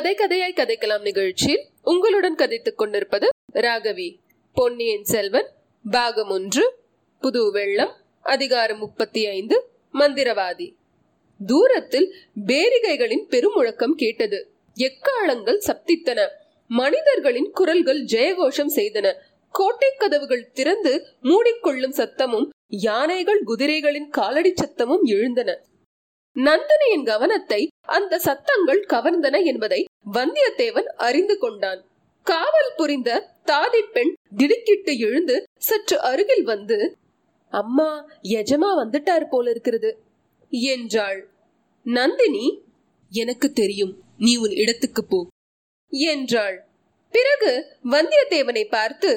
கதை கதையாய் கதைக்கலாம் நிகழ்ச்சியில் உங்களுடன் கதைத்துக் கொண்டிருப்பது ராகவி. பொன்னியின் செல்வன் பாகம் ஒன்று புது வெள்ளம் அதிகாரம் முப்பத்தி ஐந்து மந்திரவாதி. தூரத்தில் பேரிகைகளின் பெருமுழக்கம் கேட்டது. எக்காலங்கள் சப்தித்தன. மனிதர்களின் குரல்கள் ஜெயகோஷம் செய்தன. கோட்டை கதவுகள் திறந்து மூடிக்கொள்ளும் சத்தமும் யானைகள் குதிரைகளின் காலடி சத்தமும் எழுந்தன. நந்தினியின் கவனத்தை அந்த சத்தங்கள் கவர்ந்தன என்பதை வந்தியத்தேவன் அறிந்து கொண்டான். காவல் புரிந்த தாதி பெண் திடுக்கிட்டு எழுந்து சற்று அருகில் வந்து அம்மா எஜமா வந்துட்டார் போல இருக்கிறது என்றாள். நந்தினி எனக்கு தெரியும் நீ உன் இடத்துக்கு போ என்றாள். பிறகு வந்தியத்தேவனை பார்த்து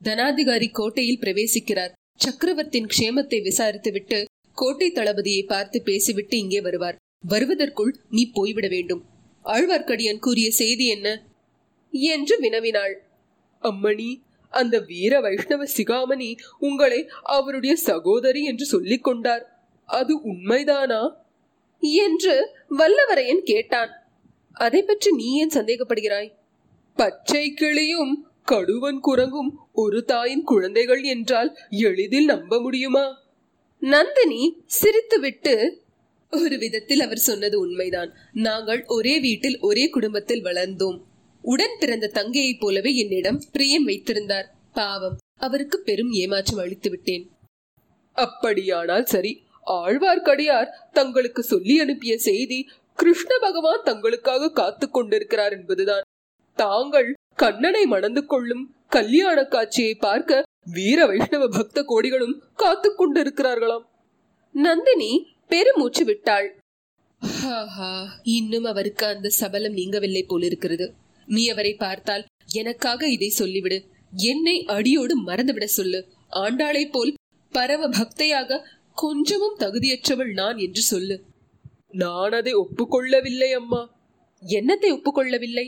தனாதிகாரி கோட்டையில் பிரவேசிக்கிறார். சக்கரவர்த்தியின் க்ஷேமத்தை விசாரித்துவிட்டு கோட்டை தளபதியை பார்த்து பேசிவிட்டு இங்கே வருவார். வருவதற்குள் நீ போய்விட வேண்டும். ஆழ்வார்க்கடியான் கூறிய செய்தி என்ன? என்று வினவினாள். அம்மணி அந்த வீர வைஷ்ணவ சிகாமணி உங்களை அவருடைய சகோதரி என்று சொல்லிக் கொண்டார். அது உண்மைதானா? என்று வல்லவரையன் கேட்டான். அதை பற்றி நீ ஏன் சந்தேகப்படுகிறாய்? பச்சை கிளியும் கடுவன் குரங்கும் ஒரு தாயின் குழந்தைகள் என்றால் எளிதில் நம்ப முடியுமா? நந்தினி சிரித்துவிட்டு ஒரு விதத்தில் அவர் சொன்னது உண்மைதான். நாங்கள் ஒரே வீட்டில் ஒரே குடும்பத்தில் வளர்ந்தோம். உடன் பிறந்த தங்கையைப் போலவே என்னிடம் பிரியம் வைத்திருந்தார். பாவம் அவருக்கு பெரும் ஏமாற்றம் அளித்து விட்டேன். அப்படியானால் சரி. ஆழ்வார்க்கடியார் தங்களுக்கு சொல்லி அனுப்பிய செய்தி கிருஷ்ண பகவான் தங்களுக்காக காத்து கொண்டிருக்கிறார் என்பதுதான். தாங்கள் கண்ணனை மணந்து கொள்ளும் கல்யாண காட்சியை பார்க்க வீர வைஷ்ணவ பக்த கோடிகளும் காத்து கொண்டிருக்கிறார்களாம். நந்தினி பெருமூச்சு விட்டாள். இன்னும் அவருக்கு அந்த சபலம் நீங்கவில்லை போலிருக்கிறது. நீ அவரை பார்த்தால் எனக்காக இதை சொல்லிவிடு. என்னை அடியோடு மறந்துவிட சொல்லு. ஆண்டாளை போல் பரம பக்தையாக கொஞ்சமும் தகுதியற்றவள் நான் என்று சொல்லு. நான் அதை ஒப்புக்கொள்ளவில்லை அம்மா. என்னத்தை ஒப்புக்கொள்ளவில்லை?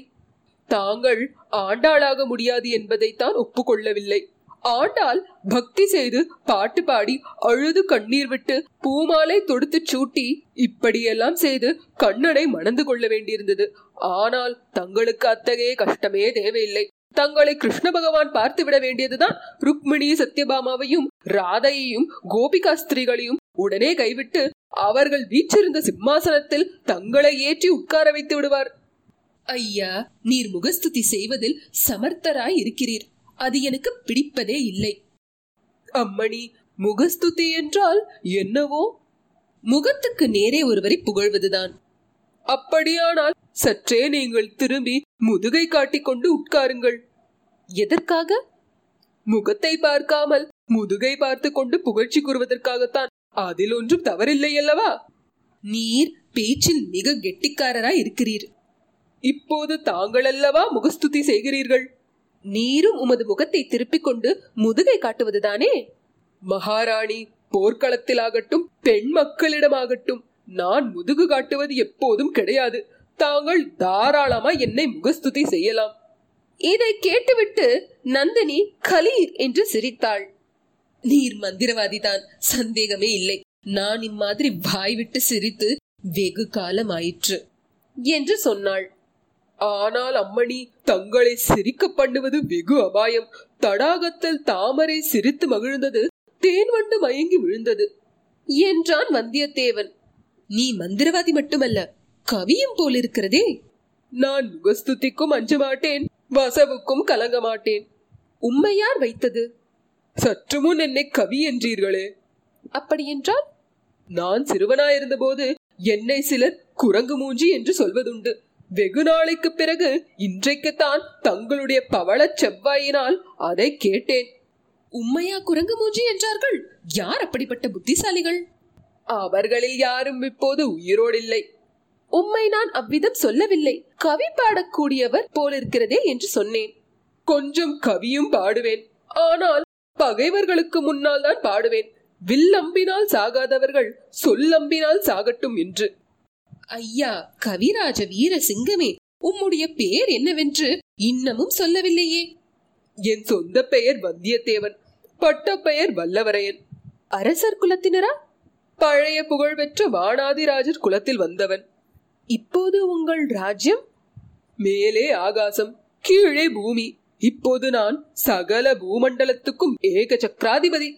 தாங்கள் ஆண்டாளாக முடியாது என்பதைத்தான் ஒப்புக்கொள்ளவில்லை. ஆண்டாள் பக்தி செய்து பாட்டு பாடி அழுது கண்ணீர் விட்டு பூமாலை தொடுத்து சூட்டி இப்படியெல்லாம் செய்து கண்ணனை மணந்து கொள்ள வேண்டியிருந்தது. ஆனால் தங்களுக்கு அத்தகைய கஷ்டமே தேவையில்லை. தங்களை கிருஷ்ண பகவான் பார்த்து விட வேண்டியதுதான் ருக்மிணி சத்யபாமாவையும் ராதையையும் கோபிகா ஸ்திரீகளையும் உடனே கைவிட்டு அவர்கள் வீச்சிருந்த சிம்மாசனத்தில் தங்களை ஏற்றி உட்கார வைத்து விடுவார். ஐயா நீர் முகஸ்துதி செய்வதில் சமர்த்தராய் இருக்கிறீர் அது எனக்கு பிடிப்பதே இல்லை. அம்மணி முகஸ்துதி என்றால் என்னவோ? முகத்துக்கு நேரே ஒருவரை புகழ்வதுதான். அப்படியானால் சற்றே நீங்கள் திரும்பி முதுகை காட்டிக்கொண்டு உட்காருங்கள். எதற்காக? முகத்தை பார்க்காமல் முதுகை பார்த்து கொண்டு புகழ்ச்சி கூறுவதற்காகத்தான். அதில் ஒன்றும் தவறில்லை அல்லவா? நீர் பேச்சில் மிக கெட்டிக்காரராய் இருக்கிறீர். இப்போது தாங்கள் அல்லவா முகஸ்துதி செய்கிறீர்கள்? நீரும் உமது முகத்தை திருப்பிக் கொண்டு முதுகை காட்டுவதுதானே? மகாராணி போர்க்களத்திலாகட்டும் பெண் மக்களிடமாகட்டும் நான் முதுகு காட்டுவது எப்போதும் கிடையாது. தாங்கள் தாராளமா என்னை முகஸ்துதி செய்யலாம். இதை கேட்டுவிட்டு நந்தினி கலீர் என்று சிரித்தாள். நீர் மந்திரவாதிதான் சந்தேகமே இல்லை. நான் இம்மாதிரி வாய்விட்டு சிரித்து வெகு காலம் ஆயிற்று என்று சொன்னாள். ஆனால் அம்மணி தங்களை சிரிக்க பண்ணுவது வெகு அபாயம். தடாகத்தில் தாமரை சிரித்து மகிழ்ந்தது தேன் வண்டு மயங்கி விழுந்தது. என்றான் வந்தியத்தேவன். நீ மந்திரவாதி மட்டுமல்ல கவியும் போலிருக்கிறதே. நான் முகஸ்துதிக்கும் அஞ்ச மாட்டேன் வசவுக்கும் கலங்க மாட்டேன். உம்மையார் வைத்தது? சற்று முன் என்னை கவி என்றீர்களே. அப்படி என்றால்? நான் சிறுவனாயிருந்த போது என்னை சிலர் குரங்கு மூஞ்சி என்று சொல்வதுண்டு. வெகு நாளைக்கு பிறகு இன்றைக்குத்தான் தங்களுடைய பவள செவ்வாயினால் அதை கேட்டேன். உண்மையா குரங்கு மூஞ்சி என்றார்கள்? யார் அப்படிப்பட்ட புத்திசாலிகள்? அவர்களில் யாரும் இப்போது உயிரோடில்லை. உம்மை நான் அவ்விதம் சொல்லவில்லை. கவி பாடக்கூடியவர் போலிருக்கிறதே என்று சொன்னேன். கொஞ்சம் கவியும் பாடுவேன். ஆனால் பகைவர்களுக்கு முன்னால் தான் பாடுவேன். வில்லம்பினால் சாகாதவர்கள் சொல்லம்பினால் சாகட்டும் என்று. ஐயா கவிராஜ வீர சிங்கமே உம்முடைய பெயர் என்னவென்று இன்னமும் சொல்லவில்லையே. என் சொந்த பெயர் வந்தியத்தேவன் பட்ட பெயர் வல்லவரையன். அரசர் குலத்தினரா? பழைய புகழ்பெற்ற வானாதிராஜர் குலத்தில் வந்தவன். இப்போது உங்கள் ராஜ்யம்? மேலே ஆகாசம் கீழே பூமி. இப்போது நான் சகல பூமண்டலத்துக்கும் ஏக சக்கராதிபதி.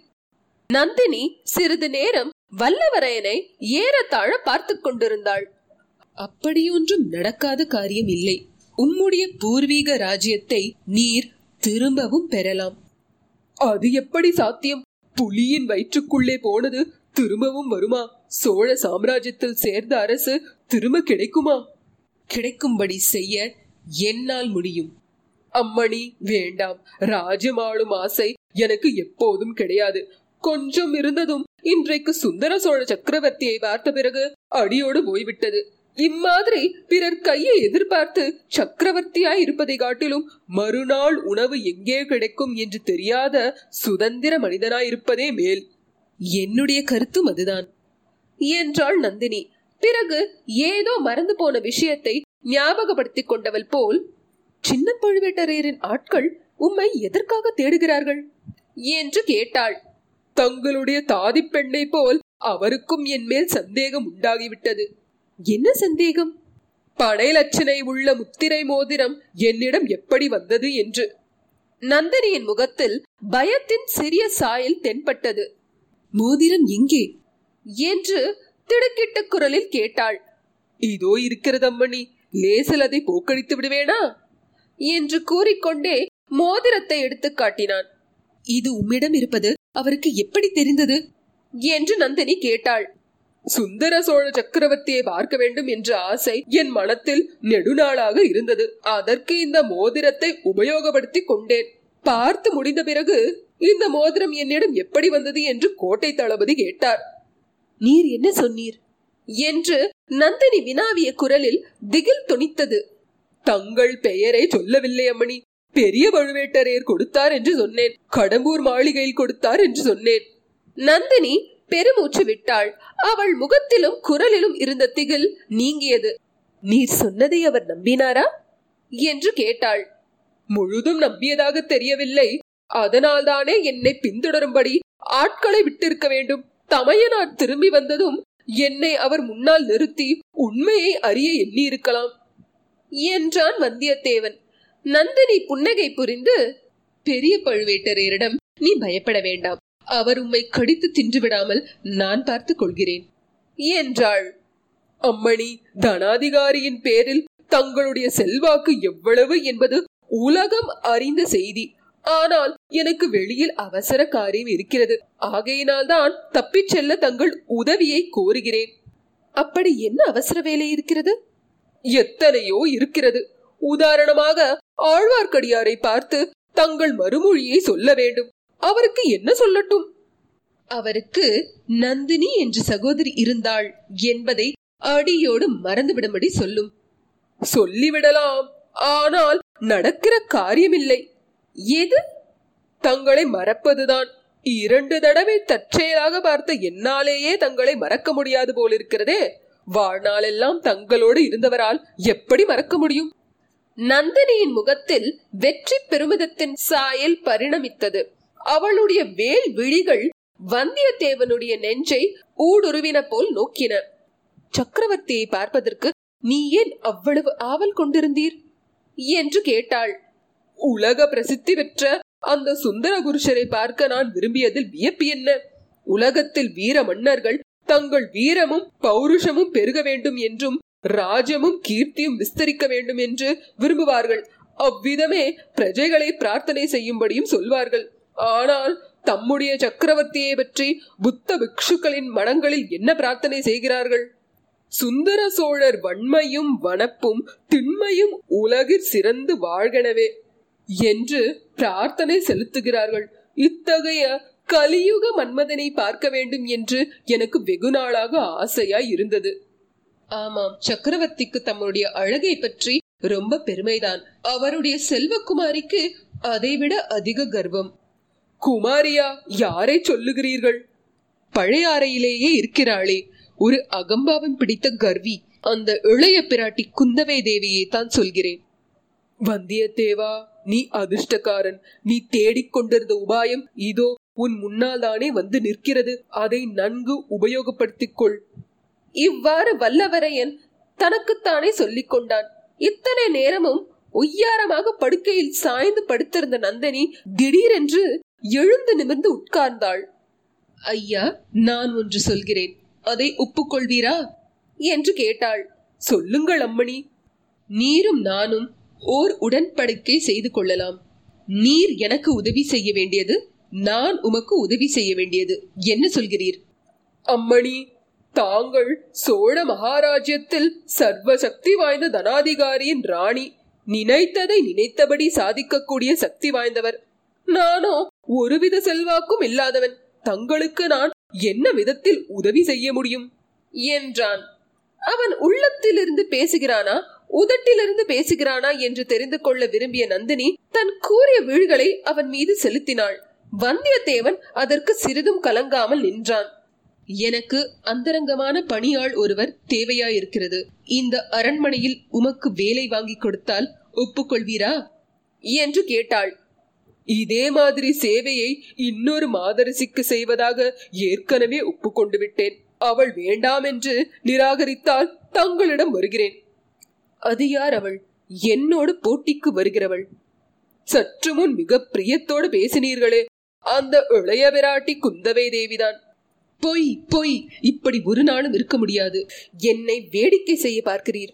நந்தினி சிறிது நேரம் வல்லவரையனை ஏறத்தாழ பார்த்து கொண்டிருந்தாள். அப்படியொன்றும் நடக்காத காரியம் இல்லை. உம்முடைய பூர்வீக ராஜ்யத்தை நீர் திரும்பவும் பெறலாம். அது எப்படி சாத்தியம்? புலியின் வயிற்றுக்குள்ளே போனது திரும்பவும் வருமா? சோழ சாம்ராஜ்யத்தில் சேர்ந்த அரசு திரும்ப கிடைக்குமா? கிடைக்கும்படி செய்ய என்னால் முடியும். அம்மணி வேண்டாம். ராஜ்யமாளும் ஆசை எனக்கு எப்போதும் கிடையாது. கொஞ்சம் இருந்ததும் இன்றைக்கு சுந்தர சோழ சக்கரவர்த்தியை பார்த்த பிறகு அடியோடு போய்விட்டது. இம்மாதிரி பிறர் கையை எதிர்பார்த்து சக்கரவர்த்தியாய் இருப்பதை காட்டிலும் மறுநாள் உணவு எங்கே கிடைக்கும் என்று தெரியாத சுதந்திர மனிதனாய் இருப்பதே மேல். என்னுடைய கருத்தும் அதுதான். என்றாள் நந்தினி. பிறகு ஏதோ மறந்து போன விஷயத்தை ஞாபகப்படுத்திக் கொண்டவள் போல் சின்ன பழுவேட்டரையரின் ஆட்கள் உம்மை எதற்காக தேடுகிறார்கள்? என்று கேட்டாள். தங்களுடைய தாதி பெண்ணை போல் அவருக்கும் என் மேல் சந்தேகம் உண்டாகிவிட்டது. என்ன சந்தேகம்? படை லட்சணை உள்ள முத்திரை மோதிரம் என்னிடம் எப்படி வந்தது என்று. நந்தினியின் முகத்தில் பயத்தின் சிறிய சாயல் தென்பட்டது. மோதிரம் எங்கே? என்று திடுக்கிட்ட குரலில் கேட்டாள். இதோ இருக்கிறது அம்மணி லேசில் அதை போக்கடித்து விடுவேனா? என்று கூறிக்கொண்டே மோதிரத்தை எடுத்து காட்டினான். இது உம்மிடம் இருப்பது அவருக்கு எப்படி தெரிந்தது? என்று நந்தினி கேட்டாள். சுந்தர சோழ சக்கரவர்த்தியை பார்க்க வேண்டும் என்ற ஆசை என் மனத்தில் நெடுநாளாக இருந்தது. அதற்கு இந்த மோதிரத்தை உபயோகப்படுத்தி கொண்டேன். பார்த்து முடிந்த பிறகு இந்த மோதிரம் என்னிடம் எப்படி வந்தது என்று கோட்டை தளபதி கேட்டார். நீர் என்ன சொன்னீர்? என்று நந்தினி வினாவிய குரலில் திகில் துணித்தது தங்கள் பெயரை சொல்லவில்லை அம்மணி. பெரிய பழுவேட்டரையர் கொடுத்தார் என்று சொன்னேன். கடம்பூர் மாளிகையில் கொடுத்தார் என்று சொன்னேன். நந்தினி பெருமூச்சு விட்டாள். அவள் முகத்திலும் குரலிலும் இருந்த திகில் நீங்கியது. நீர் சொன்னதை அவர் நம்பினாரா? என்று கேட்டாள். முழுதும் நம்பியதாக தெரியவில்லை. அதனால்தானே என்னை பின்தொடரும்படி ஆட்களை விட்டிருக்க வேண்டும். தமையனார் திரும்பி வந்ததும் என்னை அவர் முன்னால் நிறுத்தி உண்மையை அறிய எண்ணியிருக்கலாம் என்றான் வந்தியத்தேவன். நந்தினி புன்னகை புரிந்து பெரிய பழுவேட்டரையரிடம் நீ பயப்பட வேண்டாம். அவர் உம்மை கடித்து தின்று விடாமல் நான் பார்த்துக் கொள்கிறேன். என்றாள். அம்மணி தனாதிகாரியின் பேரில் தங்களுடைய செல்வாக்கு எவ்வளவு என்பது உலகம் அறிந்த செய்தி. ஆனால் எனக்கு வெளியில் அவசர காரியம் இருக்கிறது. ஆகையினால் தான் தப்பிச் செல்ல தங்கள் உதவியை கோருகிறேன். அப்படி என்ன அவசர வேலை இருக்கிறது? எத்தனையோ இருக்கிறது. உதாரணமாக ஆழ்வார்க்கடியாரை பார்த்து தங்கள் மறுமொழியை சொல்ல வேண்டும். அவருக்கு என்ன சொல்லட்டும்? அவருக்கு நந்தினி என்று சகோதரி இருந்தாள் என்பதை அடியோடு மறந்துவிடும்படி சொல்லும். சொல்லிவிடலாம் ஆனால் நடக்கிற காரியமில்லை. எது? தங்களை மறப்பதுதான். இரண்டு தடவை தற்செயலாக பார்த்த என்னாலேயே தங்களை மறக்க முடியாது போலிருக்கிறதே. வாழ்நாளெல்லாம் தங்களோடு இருந்தவரால் எப்படி மறக்க முடியும்? நந்தினியின் முகத்தில் வெற்றி பெருமிதத்தின் சாயல் பரிணமித்தது. அவளுடைய வேல் விழிகள் வந்தியத்தேவனுடைய நெஞ்சை ஊடுருவின போல் நோக்கின. சக்கரவர்த்தியை பார்ப்பதற்கு நீ ஏன் அவ்வளவு ஆவல் கொண்டிருந்தீர்? என்று கேட்டாள். உலக பிரசித்தி பெற்ற அந்த சுந்தர புருஷரை பார்க்க நான் விரும்பியதில் வியப்பு என்ன? உலகத்தில் வீர மன்னர்கள் தங்கள் வீரமும் பௌருஷமும் பெருக வேண்டும் என்றும் ராஜமும் கீர்த்தியும் விஸ்தரிக்க வேண்டும் என்று விரும்புவார்கள். அவ்விதமே பிரஜைகளை பிரார்த்தனை செய்யும்படியும் சொல்வார்கள். ஆனால் தம்முடைய சக்கரவர்த்தியை பற்றி புத்த பிக்ஷுக்களின் மனங்களில் என்ன பிரார்த்தனை செய்கிறார்கள்? சுந்தர சோழர் வன்மையும் வனப்பும் திண்மையும் உலகில் சிறந்து வாழ்கனவே என்று பிரார்த்தனை செலுத்துகிறார்கள். இத்தகைய கலியுக மன்மதனை பார்க்க வேண்டும் என்று எனக்கு வெகு நாளாக ஆசையாய் இருந்தது. ஆமாம் சக்கரவர்த்திக்கு தம்முடைய அழகை பற்றி ரொம்ப பெருமைதான். அவருடைய செல்வகுமாரிக்கு அதைவிட அதிக கர்வம். குமாரியா யாரை சொல்லுகிறீர்கள்? பழையாறையிலேயே இருக்கிறாளே. ஒரு அகம்பாவம் பிடித்த கர்வி அந்த இளைய பிராட்டி குந்தவை தேவியை தான் சொல்கிறேன். வந்தியத்தேவா நீ அதிர்ஷ்டக்காரன். நீ தேடிக்கொண்டிருந்த உபாயம் இதோ உன் முன்னால் தானே வந்து நிற்கிறது. அதை நன்கு உபயோகப்படுத்திக் கொள். இவ்வாறு வல்லவரையன் தனக்குத்தானே சொல்லிக் கொண்டான். இத்தனை நேரமும் ஒய்யாரமாக படுக்கையில் சாய்ந்து படுத்திருந்த நந்தினி திடீரென்று எழுந்து நிமிர்ந்து உட்கார்ந்தாள். ஐயா நான் ஒன்று சொல்கிறேன். அதை ஒப்புக்கொள்வீரா? என்று கேட்டாள். சொல்லுங்கள் அம்மணி. நீரும் நானும் ஓர் உடன்படிக்கை செய்து கொள்ளலாம். நீர் எனக்கு உதவி செய்ய வேண்டியது நான் உமக்கு உதவி செய்ய வேண்டியது. என்ன சொல்கிறீர்? அம்மணி தாங்கள் சோழ மகாராஜ்யத்தில் சர்வ சக்தி வாய்ந்த தனாதிகாரியின் ராணி. நினைத்ததை நினைத்தபடி சாதிக்கக்கூடிய சக்தி வாய்ந்தவர். நானோ ஒருவித செல்வாக்கும் இல்லாதவன் தங்களுக்கு நான் என்ன விதத்தில் உதவி செய்ய முடியும்? என்றான். அவன் உள்ளத்திலிருந்து பேசுகிறானா உதட்டிலிருந்து பேசுகிறானா என்று தெரிந்து கொள்ள விரும்பிய நந்தினி தன் கூறிய வீழ்களை அவன் மீது செலுத்தினாள். வந்தியத்தேவன் அதற்கு சிறிதும் கலங்காமல் நின்றான். எனக்கு அந்தரங்கமான பணியாள் ஒருவர் தேவையாயிருக்கிறது. இந்த அரண்மனையில் உமக்கு வேலை வாங்கி கொடுத்தால் ஒப்புக்கொள்வீரா? என்று கேட்டாள். இதே மாதிரி சேவையை இன்னொரு மாதரசிக்கு செய்வதாக ஏற்கனவே ஒப்புக்கொண்டு விட்டேன். அவள் வேண்டாம் என்று நிராகரித்தால் தங்களிடம் வருகிறேன். அது யார் அவள்? என்னோடு போட்டிக்கு வருகிறவள். சற்று முன் மிக பிரியத்தோடு பேசினீர்களே. அந்த இளைய விராட்டி குந்தவை தேவிதான். பொய் பொய் இப்படி ஒரு நாளும் இருக்க முடியாது. என்னை வேடிக்கை செய்ய பார்க்கிறீர்.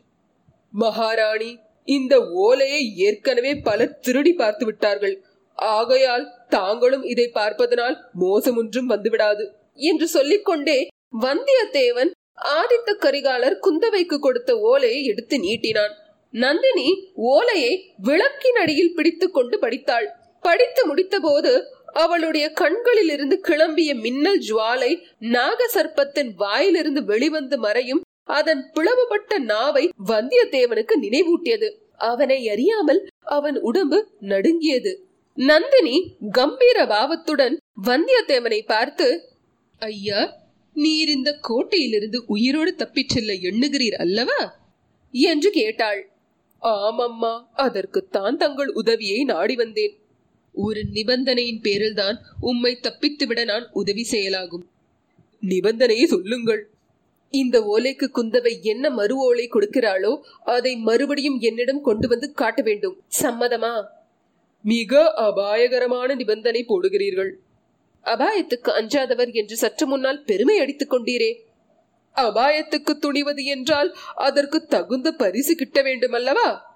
மகாராணி இந்த ஓலையை ஏற்கனவே பலர் திருடி பார்த்து விட்டார்கள். ஆகையால் தாங்களும் இதை பார்ப்பதனால் மோசமொன்றும் வந்துவிடாது என்று சொல்லிக்கொண்டே வந்தியத்தேவன் ஆதித்த கரிகாலர் குந்தவைக்கு கொடுத்த ஓலையை எடுத்து நீட்டினான். நந்தினி ஓலையை விளக்கின் அடியில் பிடித்துக் கொண்டு படித்தாள். படித்து முடித்தபோது அவளுடைய கண்களில் இருந்து கிளம்பிய மின்னல் ஜுவாலை நாக சர்ப்பத்தின் வாயிலிருந்து வெளிவந்து மறையும் அதன் பிளவுபட்ட நாவை வந்தியத்தேவனுக்கு நினைவூட்டியது. அவனை அறியாமல் அவன் உடம்பு நடுங்கியது. நந்தினி கம்பீர பாவத்துடன் வந்தியத்தேவனை பார்த்து ஐயா நீர் இந்த கோட்டையிலிருந்து உயிரோடு தப்பிச் செல்ல எண்ணுகிறீர் அல்லவா? என்று கேட்டாள். ஆமம்மா அதற்குத்தான் தங்கள் உதவியை நாடி வந்தேன். ஒரு நிபந்தனையின் பேரில்தான் உம்மை தப்பித்துவிட நான் உதவி செய்யலாகும். நிபந்தனையை சொல்லுங்கள். இந்த ஓலைக்கு குந்தவை என்ன மறு ஓலை கொடுக்கிறாளோ அதை மறுபடியும் என்னிடம் கொண்டு வந்து காட்ட வேண்டும். சம்மதமா? மிக அபாயகரமான நிபந்தனை போடுகிறீர்கள். அபாயத்துக்கு அஞ்சாதவர் என்று சற்று முன்னால் பெருமை அடித்துக் கொண்டீரே. அபாயத்துக்கு துணிவது என்றால் அதற்கு தகுந்த பரிசு கிட்ட வேண்டும் அல்லவா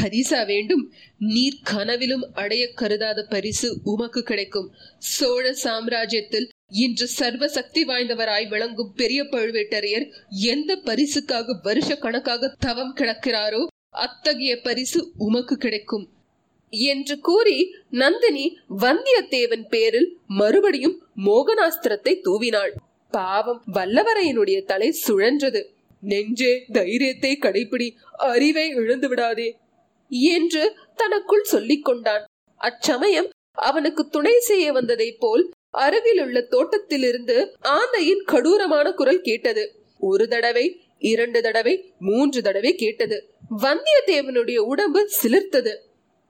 பரிசா வேண்டும். நீர் கனவிலும் அடைய கருதாத பரிசு உமக்கு கிடைக்கும். சோழ சாம்ராஜ்யத்தில் இன்று சர்வ சக்தி வாய்ந்தவராய் விளங்கும் பெரிய பழுவேட்டரையர் எந்த பரிசுக்காக வருஷ கணக்காக தவம் கிடக்கிறாரோ அத்தகைய பரிசு உமக்கு கிடைக்கும். என்று கூறி நந்தினி வந்தியத்தேவன் பேரில் மறுபடியும் மோகனாஸ்திரத்தை தூவினாள். பாவம் வல்லவரையனுடைய தலை சுழன்றது. நெஞ்சே தைரியத்தை கடைபிடி அறிவை இழந்து விடாதே என்று தனக்குள் சொல்லிக் கொண்டான். அச்சமயம் அவனுக்கு துணை செய்ய வந்ததைப் போல் அருகில் உள்ள தோட்டத்திலிருந்து ஆந்தையின் கடூரமான குரல் கேட்டது. ஒரு தடவை இரண்டு தடவை மூன்று தடவை கேட்டது. வந்தியத்தேவனுடைய உடம்பு சிலிர்த்தது.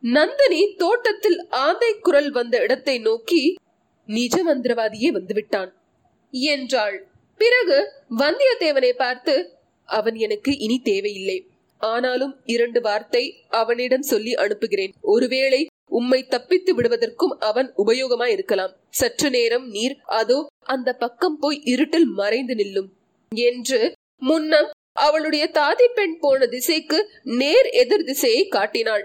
நந்தினி தோட்டத்தில் ஆந்தை குரல் வந்த இடத்தை நோக்கி நிஜ மந்திரவாதியே வந்துவிட்டான். என்றாள். பிறகு வந்தியத்தேவனை பார்த்து அவன் எனக்கு இனி தேவையில்லை. ஆனாலும் இரண்டு வார்த்தை அவனிடம் சொல்லி அனுப்புகிறேன். ஒருவேளை உம்மை தப்பித்து விடுவதற்கும் அவன் உபயோகமாய் இருக்கலாம். சற்று நேரம் நீர் அதோ அந்த பக்கம் போய் இருட்டில் மறைந்து நில்லும். என்று முன்னம் அவளுடைய தாதி பெண் போன திசைக்கு நேர் எதிர் திசையை காட்டினாள்.